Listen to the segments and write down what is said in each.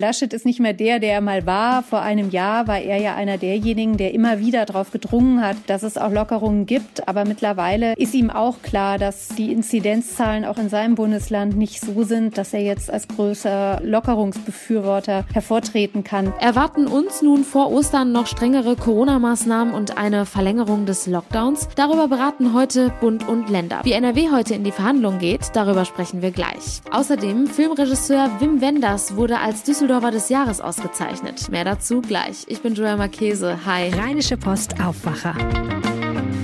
Laschet ist nicht mehr der, der er mal war. Vor einem Jahr war er ja einer derjenigen, der immer wieder darauf gedrungen hat, dass es auch Lockerungen gibt. Aber mittlerweile ist ihm auch klar, dass die Inzidenzzahlen auch in seinem Bundesland nicht so sind, dass er jetzt als größer Lockerungsbefürworter hervortreten kann. Erwarten uns nun vor Ostern noch strengere Corona-Maßnahmen und eine Verlängerung des Lockdowns? Darüber beraten heute Bund und Länder. Wie NRW heute in die Verhandlungen geht, darüber sprechen wir gleich. Außerdem Filmregisseur Wim Wenders wurde als Düsseldorf Düsseldorfer des Jahres ausgezeichnet. Mehr dazu gleich. Ich bin Joel Marchese. Hi. Rheinische Post Aufwacher.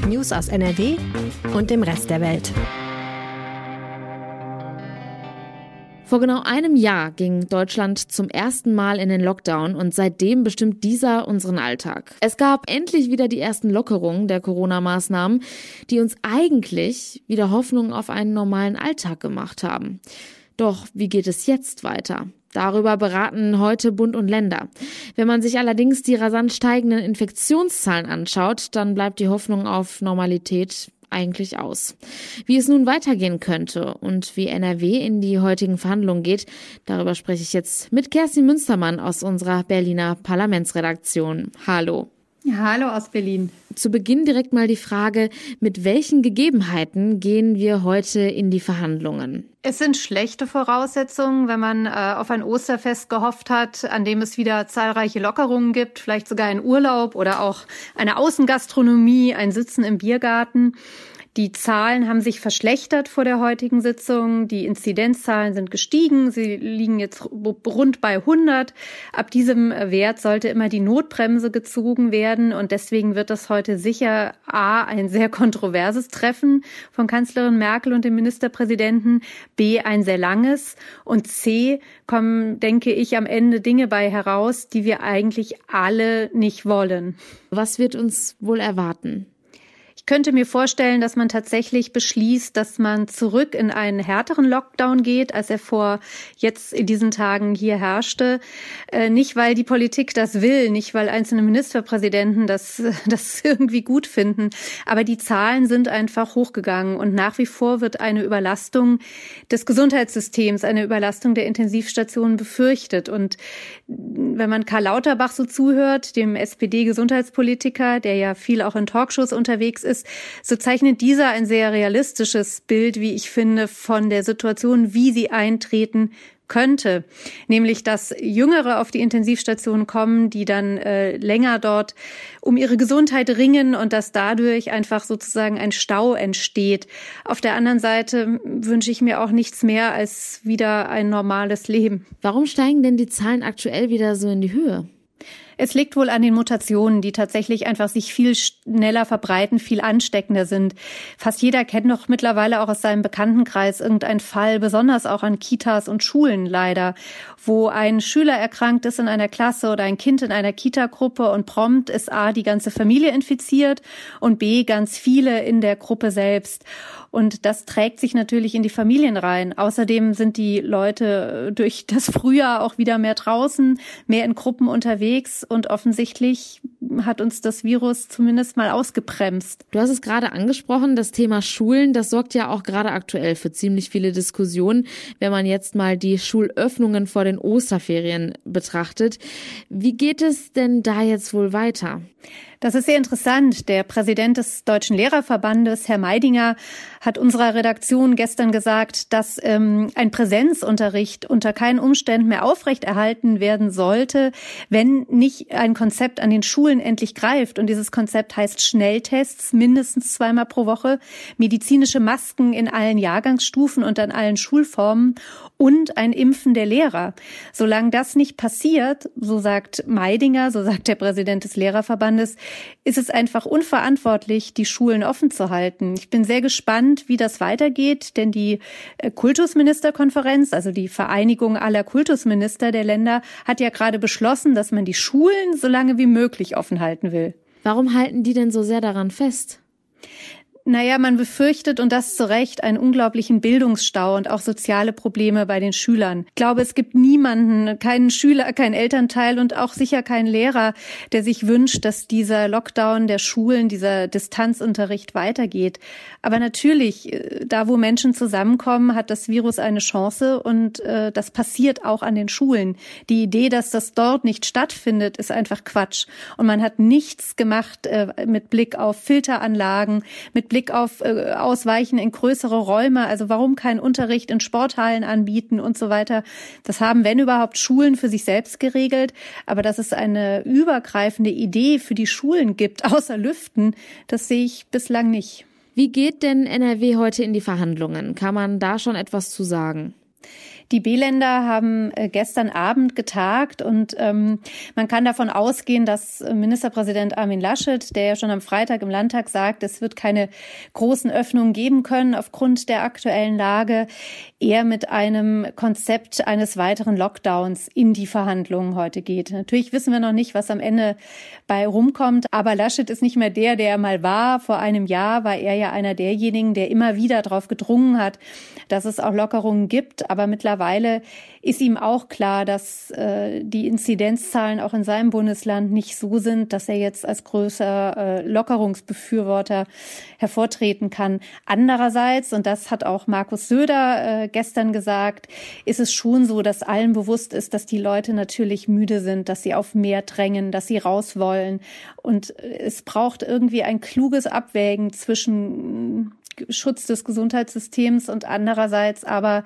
News aus NRW und dem Rest der Welt. Vor genau einem Jahr ging Deutschland zum ersten Mal in den Lockdown und seitdem bestimmt dieser unseren Alltag. Es gab endlich wieder die ersten Lockerungen der Corona-Maßnahmen, die uns eigentlich wieder Hoffnung auf einen normalen Alltag gemacht haben. Doch wie geht es jetzt weiter? Darüber beraten heute Bund und Länder. Wenn man sich allerdings die rasant steigenden Infektionszahlen anschaut, dann bleibt die Hoffnung auf Normalität eigentlich aus. Wie es nun weitergehen könnte und wie NRW in die heutigen Verhandlungen geht, darüber spreche ich jetzt mit Kerstin Münstermann aus unserer Berliner Parlamentsredaktion. Hallo. Hallo aus Berlin. Zu Beginn direkt mal die Frage, mit welchen Gegebenheiten gehen wir heute in die Verhandlungen? Es sind schlechte Voraussetzungen, wenn man äh, auf ein Osterfest gehofft hat, an dem es wieder zahlreiche Lockerungen gibt, vielleicht sogar einen Urlaub oder auch eine Außengastronomie, ein Sitzen im Biergarten. Die Zahlen haben sich verschlechtert vor der heutigen Sitzung. Die Inzidenzzahlen sind gestiegen. Sie liegen jetzt rund bei 100. Ab diesem Wert sollte immer die Notbremse gezogen werden. Und deswegen wird das heute sicher A, ein sehr kontroverses Treffen von Kanzlerin Merkel und dem Ministerpräsidenten. B, ein sehr langes. Und C, kommen, denke ich, am Ende Dinge bei heraus, die wir eigentlich alle nicht wollen. Was wird uns wohl erwarten? Ich könnte mir vorstellen, dass man tatsächlich beschließt, dass man zurück in einen härteren Lockdown geht, als er vor jetzt in diesen Tagen hier herrschte. Äh, nicht, weil die Politik das will, nicht, weil einzelne Ministerpräsidenten das, das irgendwie gut finden, aber die Zahlen sind einfach hochgegangen und nach wie vor wird eine Überlastung des Gesundheitssystems, eine Überlastung der Intensivstationen befürchtet. Und wenn man Karl Lauterbach so zuhört, dem SPD-Gesundheitspolitiker, der ja viel auch in Talkshows unterwegs ist, ist, so zeichnet dieser ein sehr realistisches Bild, wie ich finde, von der Situation, wie sie eintreten könnte, nämlich dass Jüngere auf die Intensivstation kommen, die dann äh, länger dort um ihre Gesundheit ringen und dass dadurch einfach sozusagen ein Stau entsteht. Auf der anderen Seite wünsche ich mir auch nichts mehr als wieder ein normales Leben. Warum steigen denn die Zahlen aktuell wieder so in die Höhe? Es liegt wohl an den Mutationen, die tatsächlich einfach sich viel schneller verbreiten, viel ansteckender sind. Fast jeder kennt doch mittlerweile auch aus seinem Bekanntenkreis irgendeinen Fall, besonders auch an Kitas und Schulen leider, wo ein Schüler erkrankt ist in einer Klasse oder ein Kind in einer Kitagruppe und prompt ist A, die ganze Familie infiziert und B, ganz viele in der Gruppe selbst. Und das trägt sich natürlich in die Familien rein. Außerdem sind die Leute durch das Frühjahr auch wieder mehr draußen, mehr in Gruppen unterwegs und offensichtlich hat uns das Virus zumindest mal ausgebremst. Du hast es gerade angesprochen, das Thema Schulen, das sorgt ja auch gerade aktuell für ziemlich viele Diskussionen, wenn man jetzt mal die Schulöffnungen vor den Osterferien betrachtet. Wie geht es denn da jetzt wohl weiter? Das ist sehr interessant. Der Präsident des Deutschen Lehrerverbandes, Herr Meidinger, hat unserer Redaktion gestern gesagt, dass ähm, ein Präsenzunterricht unter keinen Umständen mehr aufrechterhalten werden sollte, wenn nicht ein Konzept an den Schulen endlich greift. Und dieses Konzept heißt Schnelltests mindestens zweimal pro Woche, medizinische Masken in allen Jahrgangsstufen und an allen Schulformen und ein Impfen der Lehrer. Solange das nicht passiert, so sagt Meidinger, so sagt der Präsident des Lehrerverbandes, ist es einfach unverantwortlich, die Schulen offen zu halten. Ich bin sehr gespannt, wie das weitergeht, denn die äh, Kultusministerkonferenz, also die Vereinigung aller Kultusminister der Länder, hat ja gerade beschlossen, dass man die Schulen so lange wie möglich offen halten will. Warum halten die denn so sehr daran fest? Naja, man befürchtet und das zu Recht einen unglaublichen Bildungsstau und auch soziale Probleme bei den Schülern. Ich glaube, es gibt niemanden, keinen Schüler, keinen Elternteil und auch sicher keinen Lehrer, der sich wünscht, dass dieser Lockdown der Schulen, dieser Distanzunterricht weitergeht. Aber natürlich, äh, da wo Menschen zusammenkommen, hat das Virus eine Chance und äh, das passiert auch an den Schulen. Die Idee, dass das dort nicht stattfindet, ist einfach Quatsch. Und man hat nichts gemacht äh, mit Blick auf Filteranlagen, mit Blick auf äh, Ausweichen in größere Räume. Also warum keinen Unterricht in Sporthallen anbieten und so weiter. Das haben, wenn überhaupt, Schulen für sich selbst geregelt. Aber dass es eine übergreifende Idee für die Schulen gibt, außer Lüften, das sehe ich bislang nicht. Wie geht denn NRW heute in die Verhandlungen? Kann man da schon etwas zu sagen? Die B-Länder haben äh, gestern Abend getagt und ähm, man kann davon ausgehen, dass äh, Ministerpräsident Armin Laschet, der ja schon am Freitag im Landtag sagt, es wird keine großen Öffnungen geben können aufgrund der aktuellen Lage, eher mit einem Konzept eines weiteren Lockdowns in die Verhandlungen heute geht. Natürlich wissen wir noch nicht, was am Ende bei rumkommt, aber Laschet ist nicht mehr der, der er mal war. Vor einem Jahr war er ja einer derjenigen, der immer wieder darauf gedrungen hat, dass es auch Lockerungen gibt, aber mittlerweile mittlerweile ist ihm auch klar, dass äh, die Inzidenzzahlen auch in seinem Bundesland nicht so sind, dass er jetzt als größer äh, Lockerungsbefürworter hervortreten kann. Andererseits, und das hat auch Markus Söder äh, gestern gesagt, ist es schon so, dass allen bewusst ist, dass die Leute natürlich müde sind, dass sie auf mehr drängen, dass sie raus wollen. Und es braucht irgendwie ein kluges Abwägen zwischen Schutz des Gesundheitssystems und andererseits aber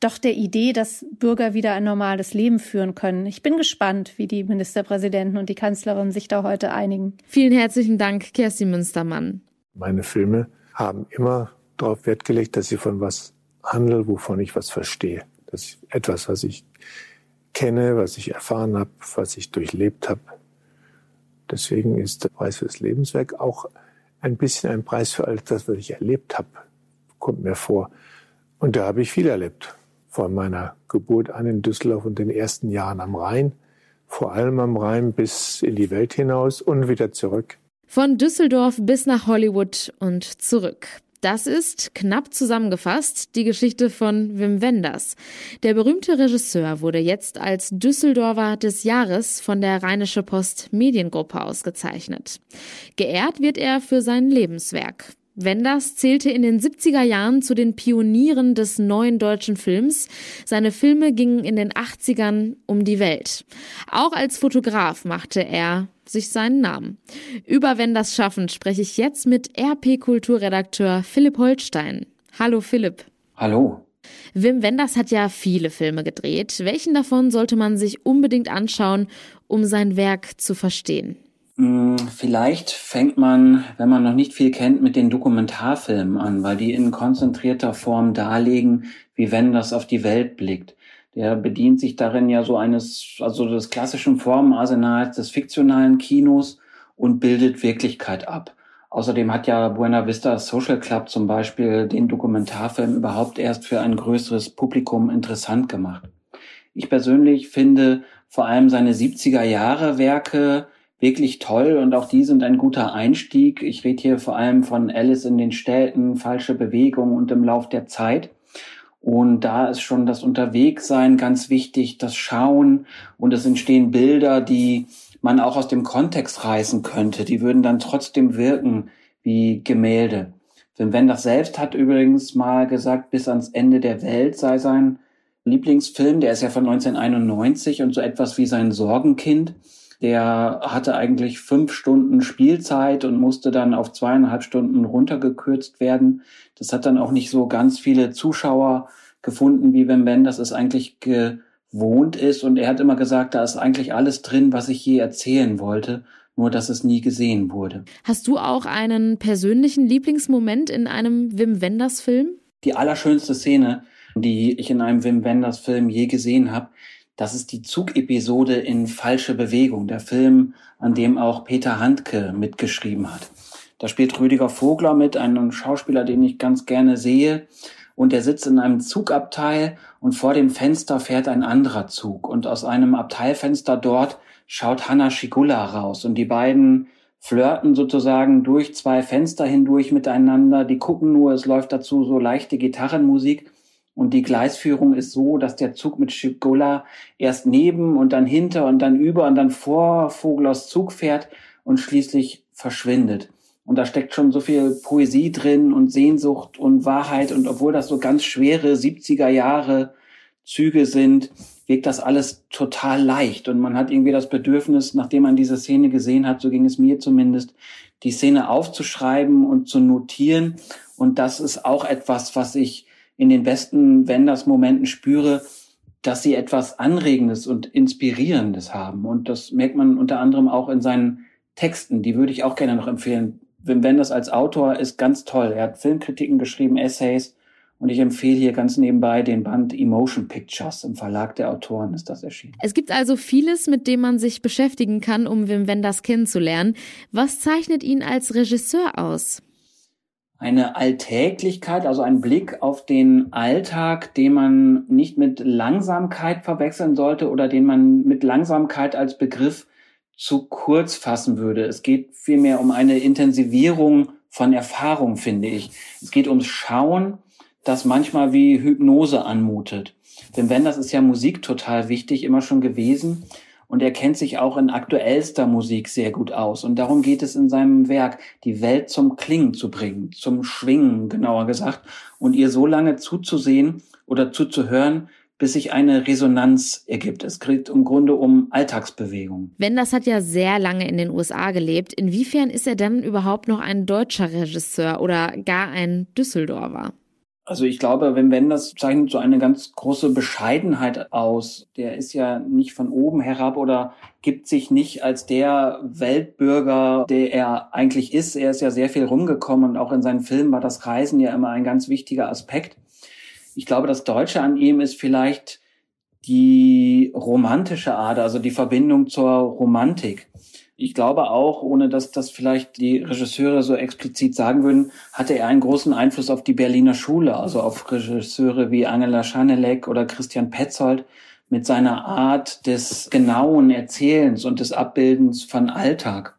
doch der Idee, dass Bürger wieder ein normales Leben führen können. Ich bin gespannt, wie die Ministerpräsidenten und die Kanzlerin sich da heute einigen. Vielen herzlichen Dank, Kerstin Münstermann. Meine Filme haben immer darauf Wert gelegt, dass sie von was handeln, wovon ich was verstehe. Das ist etwas, was ich kenne, was ich erfahren habe, was ich durchlebt habe. Deswegen ist der Preis fürs Lebenswerk auch ein bisschen ein Preis für alles das, was ich erlebt habe. Kommt mir vor. Und da habe ich viel erlebt von meiner Geburt an in Düsseldorf und den ersten Jahren am Rhein, vor allem am Rhein bis in die Welt hinaus und wieder zurück. Von Düsseldorf bis nach Hollywood und zurück. Das ist, knapp zusammengefasst, die Geschichte von Wim Wenders. Der berühmte Regisseur wurde jetzt als Düsseldorfer des Jahres von der Rheinische Post Mediengruppe ausgezeichnet. Geehrt wird er für sein Lebenswerk. Wenders zählte in den 70er Jahren zu den Pionieren des neuen deutschen Films. Seine Filme gingen in den 80ern um die Welt. Auch als Fotograf machte er sich seinen Namen. Über Wenders Schaffen spreche ich jetzt mit RP-Kulturredakteur Philipp Holstein. Hallo Philipp. Hallo. Wim Wenders hat ja viele Filme gedreht. Welchen davon sollte man sich unbedingt anschauen, um sein Werk zu verstehen? Hm, vielleicht fängt man, wenn man noch nicht viel kennt, mit den Dokumentarfilmen an, weil die in konzentrierter Form darlegen, wie wenn das auf die Welt blickt. Der bedient sich darin ja so eines, also des klassischen Formenarsenals des fiktionalen Kinos und bildet Wirklichkeit ab. Außerdem hat ja Buena Vista Social Club zum Beispiel den Dokumentarfilm überhaupt erst für ein größeres Publikum interessant gemacht. Ich persönlich finde vor allem seine 70er Jahre Werke wirklich toll und auch die sind ein guter Einstieg. Ich rede hier vor allem von Alice in den Städten, falsche Bewegung und im Lauf der Zeit. Und da ist schon das Unterwegssein ganz wichtig, das Schauen und es entstehen Bilder, die man auch aus dem Kontext reißen könnte. Die würden dann trotzdem wirken wie Gemälde. Wim Wenders selbst hat übrigens mal gesagt, bis ans Ende der Welt sei sein Lieblingsfilm. Der ist ja von 1991 und so etwas wie sein Sorgenkind. Der hatte eigentlich fünf Stunden Spielzeit und musste dann auf zweieinhalb Stunden runtergekürzt werden. Das hat dann auch nicht so ganz viele Zuschauer gefunden, wie wenn Ben das es eigentlich gewohnt ist. Und er hat immer gesagt, da ist eigentlich alles drin, was ich je erzählen wollte nur dass es nie gesehen wurde. Hast du auch einen persönlichen Lieblingsmoment in einem Wim Wenders Film? Die allerschönste Szene, die ich in einem Wim Wenders Film je gesehen habe, das ist die Zugepisode in Falsche Bewegung, der Film, an dem auch Peter Handke mitgeschrieben hat. Da spielt Rüdiger Vogler mit, ein Schauspieler, den ich ganz gerne sehe. Und er sitzt in einem Zugabteil und vor dem Fenster fährt ein anderer Zug. Und aus einem Abteilfenster dort schaut Hanna Schigula raus. Und die beiden flirten sozusagen durch zwei Fenster hindurch miteinander. Die gucken nur, es läuft dazu so leichte Gitarrenmusik. Und die Gleisführung ist so, dass der Zug mit Schigola erst neben und dann hinter und dann über und dann vor Vogelers Zug fährt und schließlich verschwindet. Und da steckt schon so viel Poesie drin und Sehnsucht und Wahrheit. Und obwohl das so ganz schwere 70er Jahre Züge sind, wirkt das alles total leicht. Und man hat irgendwie das Bedürfnis, nachdem man diese Szene gesehen hat, so ging es mir zumindest, die Szene aufzuschreiben und zu notieren. Und das ist auch etwas, was ich in den besten Wenders-Momenten spüre, dass sie etwas Anregendes und Inspirierendes haben. Und das merkt man unter anderem auch in seinen Texten. Die würde ich auch gerne noch empfehlen. Wim Wenders als Autor ist ganz toll. Er hat Filmkritiken geschrieben, Essays. Und ich empfehle hier ganz nebenbei den Band Emotion Pictures. Im Verlag der Autoren ist das erschienen. Es gibt also vieles, mit dem man sich beschäftigen kann, um Wim Wenders kennenzulernen. Was zeichnet ihn als Regisseur aus? Eine Alltäglichkeit, also ein Blick auf den Alltag, den man nicht mit Langsamkeit verwechseln sollte oder den man mit Langsamkeit als Begriff zu kurz fassen würde. Es geht vielmehr um eine Intensivierung von Erfahrung, finde ich. Es geht ums Schauen, das manchmal wie Hypnose anmutet. Denn wenn das ist ja Musik total wichtig, immer schon gewesen. Und er kennt sich auch in aktuellster Musik sehr gut aus. Und darum geht es in seinem Werk, die Welt zum Klingen zu bringen, zum Schwingen, genauer gesagt, und ihr so lange zuzusehen oder zuzuhören, bis sich eine Resonanz ergibt. Es geht im Grunde um Alltagsbewegung. Wenders hat ja sehr lange in den USA gelebt. Inwiefern ist er dann überhaupt noch ein deutscher Regisseur oder gar ein Düsseldorfer? Also ich glaube, wenn Wenders zeichnet so eine ganz große Bescheidenheit aus. Der ist ja nicht von oben herab oder gibt sich nicht als der Weltbürger, der er eigentlich ist. Er ist ja sehr viel rumgekommen und auch in seinen Filmen war das Reisen ja immer ein ganz wichtiger Aspekt. Ich glaube, das Deutsche an ihm ist vielleicht die romantische Ader, also die Verbindung zur Romantik. Ich glaube auch, ohne dass das vielleicht die Regisseure so explizit sagen würden, hatte er einen großen Einfluss auf die Berliner Schule, also auf Regisseure wie Angela Schanelek oder Christian Petzold mit seiner Art des genauen Erzählens und des Abbildens von Alltag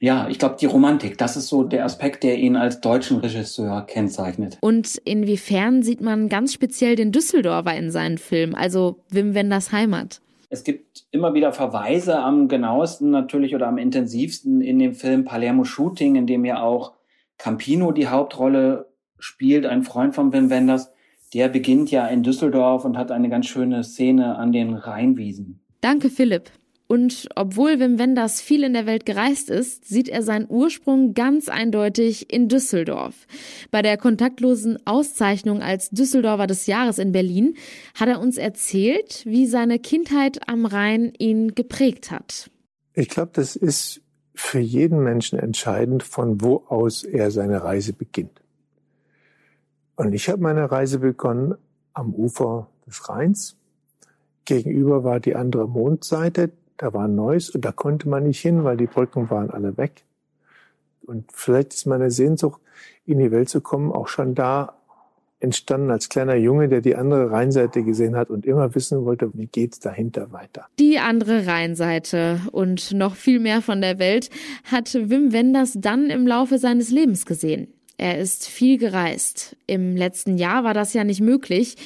ja, ich glaube, die Romantik, das ist so der Aspekt, der ihn als deutschen Regisseur kennzeichnet. Und inwiefern sieht man ganz speziell den Düsseldorfer in seinen Filmen, also Wim Wenders Heimat? Es gibt immer wieder Verweise am genauesten natürlich oder am intensivsten in dem Film Palermo Shooting, in dem ja auch Campino die Hauptrolle spielt, ein Freund von Wim Wenders. Der beginnt ja in Düsseldorf und hat eine ganz schöne Szene an den Rheinwiesen. Danke, Philipp. Und obwohl Wim Wenders viel in der Welt gereist ist, sieht er seinen Ursprung ganz eindeutig in Düsseldorf. Bei der kontaktlosen Auszeichnung als Düsseldorfer des Jahres in Berlin hat er uns erzählt, wie seine Kindheit am Rhein ihn geprägt hat. Ich glaube, das ist für jeden Menschen entscheidend, von wo aus er seine Reise beginnt. Und ich habe meine Reise begonnen am Ufer des Rheins. Gegenüber war die andere Mondseite, da war Neuss und da konnte man nicht hin, weil die Brücken waren alle weg. Und vielleicht ist meine Sehnsucht, in die Welt zu kommen, auch schon da entstanden als kleiner Junge, der die andere Rheinseite gesehen hat und immer wissen wollte, wie geht's dahinter weiter. Die andere Rheinseite und noch viel mehr von der Welt hat Wim Wenders dann im Laufe seines Lebens gesehen. Er ist viel gereist. Im letzten Jahr war das ja nicht möglich.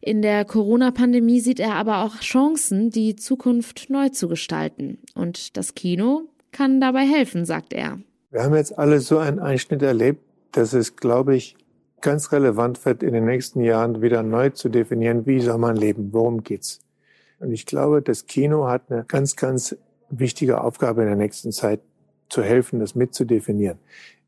In der Corona-Pandemie sieht er aber auch Chancen, die Zukunft neu zu gestalten. Und das Kino kann dabei helfen, sagt er. Wir haben jetzt alle so einen Einschnitt erlebt, dass es, glaube ich, ganz relevant wird, in den nächsten Jahren wieder neu zu definieren, wie soll man leben, worum geht's. Und ich glaube, das Kino hat eine ganz, ganz wichtige Aufgabe in der nächsten Zeit, zu helfen, das mitzudefinieren.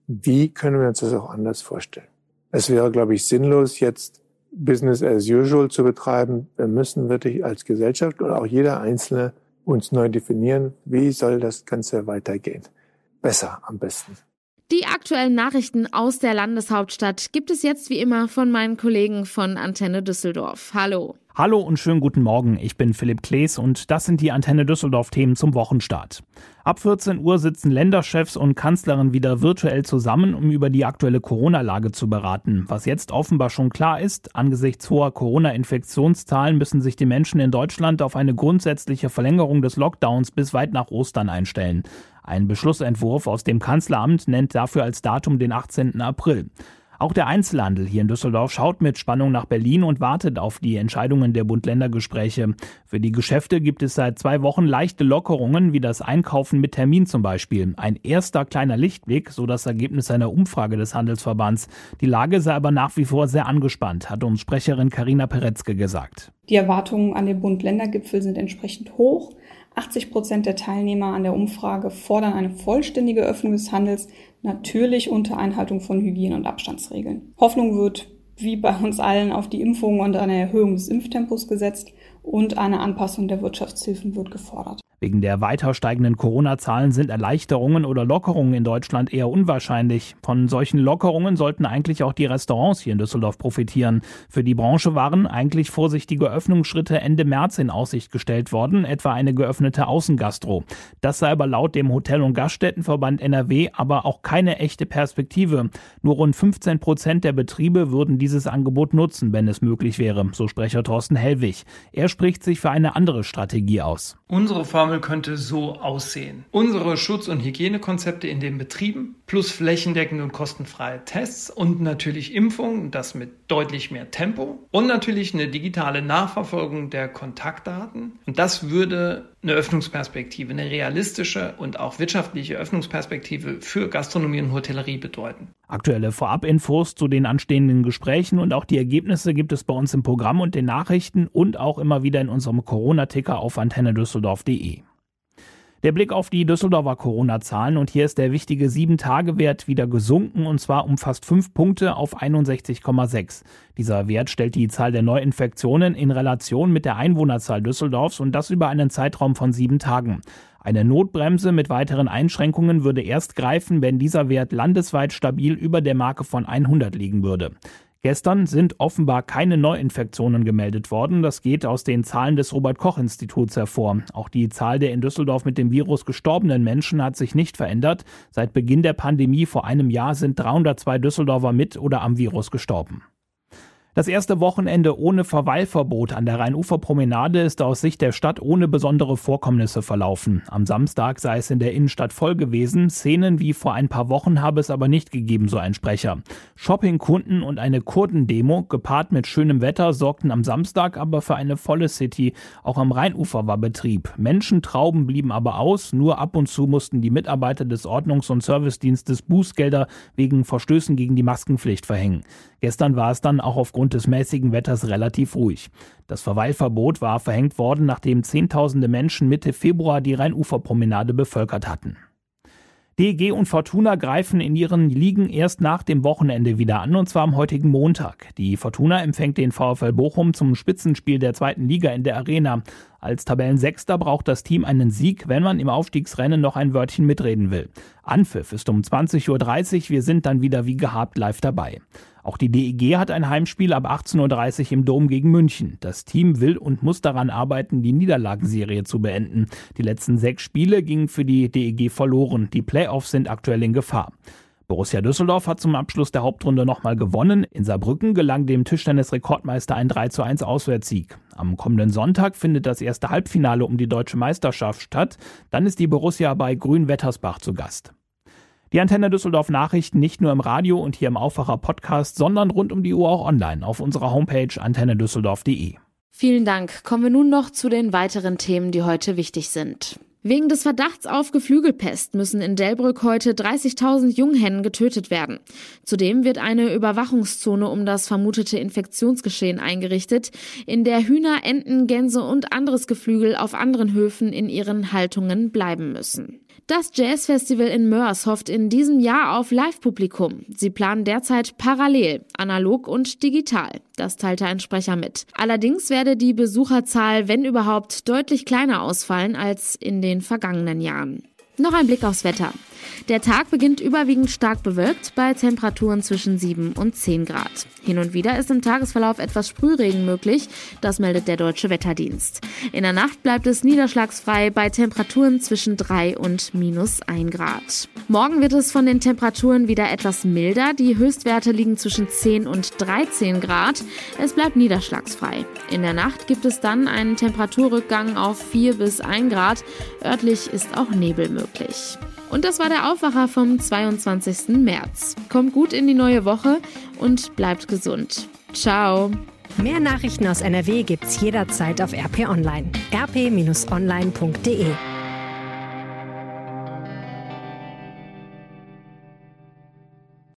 Wie können wir uns das auch anders vorstellen? Es wäre, glaube ich, sinnlos, jetzt Business as usual zu betreiben. Wir müssen wirklich als Gesellschaft und auch jeder Einzelne uns neu definieren, wie soll das Ganze weitergehen. Besser am besten. Die aktuellen Nachrichten aus der Landeshauptstadt gibt es jetzt wie immer von meinen Kollegen von Antenne Düsseldorf. Hallo. Hallo und schönen guten Morgen. Ich bin Philipp Klees und das sind die Antenne Düsseldorf Themen zum Wochenstart. Ab 14 Uhr sitzen Länderchefs und Kanzlerin wieder virtuell zusammen, um über die aktuelle Corona-Lage zu beraten. Was jetzt offenbar schon klar ist, angesichts hoher Corona-Infektionszahlen müssen sich die Menschen in Deutschland auf eine grundsätzliche Verlängerung des Lockdowns bis weit nach Ostern einstellen. Ein Beschlussentwurf aus dem Kanzleramt nennt dafür als Datum den 18. April. Auch der Einzelhandel hier in Düsseldorf schaut mit Spannung nach Berlin und wartet auf die Entscheidungen der Bund-Länder-Gespräche. Für die Geschäfte gibt es seit zwei Wochen leichte Lockerungen, wie das Einkaufen mit Termin zum Beispiel. Ein erster kleiner Lichtblick, so das Ergebnis einer Umfrage des Handelsverbands. Die Lage sei aber nach wie vor sehr angespannt, hat uns Sprecherin Karina Peretzke gesagt. Die Erwartungen an den Bund-Länder-Gipfel sind entsprechend hoch. 80 Prozent der Teilnehmer an der Umfrage fordern eine vollständige Öffnung des Handels, natürlich unter Einhaltung von Hygiene- und Abstandsregeln. Hoffnung wird wie bei uns allen auf die Impfung und eine Erhöhung des Impftempos gesetzt und eine Anpassung der Wirtschaftshilfen wird gefordert. Wegen der weiter steigenden Corona-Zahlen sind Erleichterungen oder Lockerungen in Deutschland eher unwahrscheinlich. Von solchen Lockerungen sollten eigentlich auch die Restaurants hier in Düsseldorf profitieren. Für die Branche waren eigentlich vorsichtige Öffnungsschritte Ende März in Aussicht gestellt worden, etwa eine geöffnete Außengastro. Das sei aber laut dem Hotel- und Gaststättenverband NRW aber auch keine echte Perspektive. Nur rund 15 Prozent der Betriebe würden dieses Angebot nutzen, wenn es möglich wäre, so Sprecher Thorsten Hellwig. Er spricht sich für eine andere Strategie aus. Unsere Formel könnte so aussehen. Unsere Schutz- und Hygienekonzepte in den Betrieben plus flächendeckende und kostenfreie Tests und natürlich Impfungen, das mit deutlich mehr Tempo und natürlich eine digitale Nachverfolgung der Kontaktdaten. Und das würde eine Öffnungsperspektive, eine realistische und auch wirtschaftliche Öffnungsperspektive für Gastronomie und Hotellerie bedeuten. Aktuelle Vorabinfos zu den anstehenden Gesprächen und auch die Ergebnisse gibt es bei uns im Programm und den Nachrichten und auch immer wieder in unserem Corona-Ticker auf antennedüsseldorf.de. Der Blick auf die Düsseldorfer Corona-Zahlen und hier ist der wichtige 7-Tage-Wert wieder gesunken und zwar um fast 5 Punkte auf 61,6. Dieser Wert stellt die Zahl der Neuinfektionen in Relation mit der Einwohnerzahl Düsseldorfs und das über einen Zeitraum von sieben Tagen. Eine Notbremse mit weiteren Einschränkungen würde erst greifen, wenn dieser Wert landesweit stabil über der Marke von 100 liegen würde. Gestern sind offenbar keine Neuinfektionen gemeldet worden. Das geht aus den Zahlen des Robert Koch Instituts hervor. Auch die Zahl der in Düsseldorf mit dem Virus gestorbenen Menschen hat sich nicht verändert. Seit Beginn der Pandemie vor einem Jahr sind 302 Düsseldorfer mit oder am Virus gestorben. Das erste Wochenende ohne Verweilverbot an der Rheinuferpromenade ist aus Sicht der Stadt ohne besondere Vorkommnisse verlaufen. Am Samstag sei es in der Innenstadt voll gewesen. Szenen wie vor ein paar Wochen habe es aber nicht gegeben, so ein Sprecher. Shoppingkunden und eine Kurdendemo gepaart mit schönem Wetter sorgten am Samstag aber für eine volle City. Auch am Rheinufer war Betrieb. Menschentrauben blieben aber aus. Nur ab und zu mussten die Mitarbeiter des Ordnungs- und Servicedienstes Bußgelder wegen Verstößen gegen die Maskenpflicht verhängen. Gestern war es dann auch aufgrund des mäßigen Wetters relativ ruhig. Das Verweilverbot war verhängt worden, nachdem Zehntausende Menschen Mitte Februar die Rheinuferpromenade bevölkert hatten. DEG und Fortuna greifen in ihren Ligen erst nach dem Wochenende wieder an, und zwar am heutigen Montag. Die Fortuna empfängt den VfL Bochum zum Spitzenspiel der zweiten Liga in der Arena. Als Tabellensechster braucht das Team einen Sieg, wenn man im Aufstiegsrennen noch ein Wörtchen mitreden will. Anpfiff ist um 20.30 Uhr, wir sind dann wieder wie gehabt live dabei. Auch die DEG hat ein Heimspiel ab 18.30 Uhr im Dom gegen München. Das Team will und muss daran arbeiten, die Niederlagenserie zu beenden. Die letzten sechs Spiele gingen für die DEG verloren. Die Playoffs sind aktuell in Gefahr. Borussia Düsseldorf hat zum Abschluss der Hauptrunde nochmal gewonnen. In Saarbrücken gelang dem Tischtennis-Rekordmeister ein 3 zu 1 Auswärtssieg. Am kommenden Sonntag findet das erste Halbfinale um die deutsche Meisterschaft statt. Dann ist die Borussia bei Grün-Wettersbach zu Gast. Die Antenne Düsseldorf Nachrichten nicht nur im Radio und hier im Aufwacher Podcast, sondern rund um die Uhr auch online auf unserer Homepage antennedüsseldorf.de. Vielen Dank. Kommen wir nun noch zu den weiteren Themen, die heute wichtig sind. Wegen des Verdachts auf Geflügelpest müssen in Delbrück heute 30.000 Junghennen getötet werden. Zudem wird eine Überwachungszone um das vermutete Infektionsgeschehen eingerichtet, in der Hühner, Enten, Gänse und anderes Geflügel auf anderen Höfen in ihren Haltungen bleiben müssen. Das Jazzfestival in Mörs hofft in diesem Jahr auf Live-Publikum. Sie planen derzeit parallel, analog und digital. Das teilte ein Sprecher mit. Allerdings werde die Besucherzahl, wenn überhaupt, deutlich kleiner ausfallen als in den vergangenen Jahren. Noch ein Blick aufs Wetter. Der Tag beginnt überwiegend stark bewölkt bei Temperaturen zwischen 7 und 10 Grad. Hin und wieder ist im Tagesverlauf etwas Sprühregen möglich, das meldet der Deutsche Wetterdienst. In der Nacht bleibt es niederschlagsfrei bei Temperaturen zwischen 3 und minus 1 Grad. Morgen wird es von den Temperaturen wieder etwas milder. Die Höchstwerte liegen zwischen 10 und 13 Grad. Es bleibt niederschlagsfrei. In der Nacht gibt es dann einen Temperaturrückgang auf 4 bis 1 Grad. Örtlich ist auch Nebel möglich. Und das war der Aufwacher vom 22. März. Kommt gut in die neue Woche und bleibt gesund. Ciao. Mehr Nachrichten aus NRW gibt's jederzeit auf RP Online. rp-online.de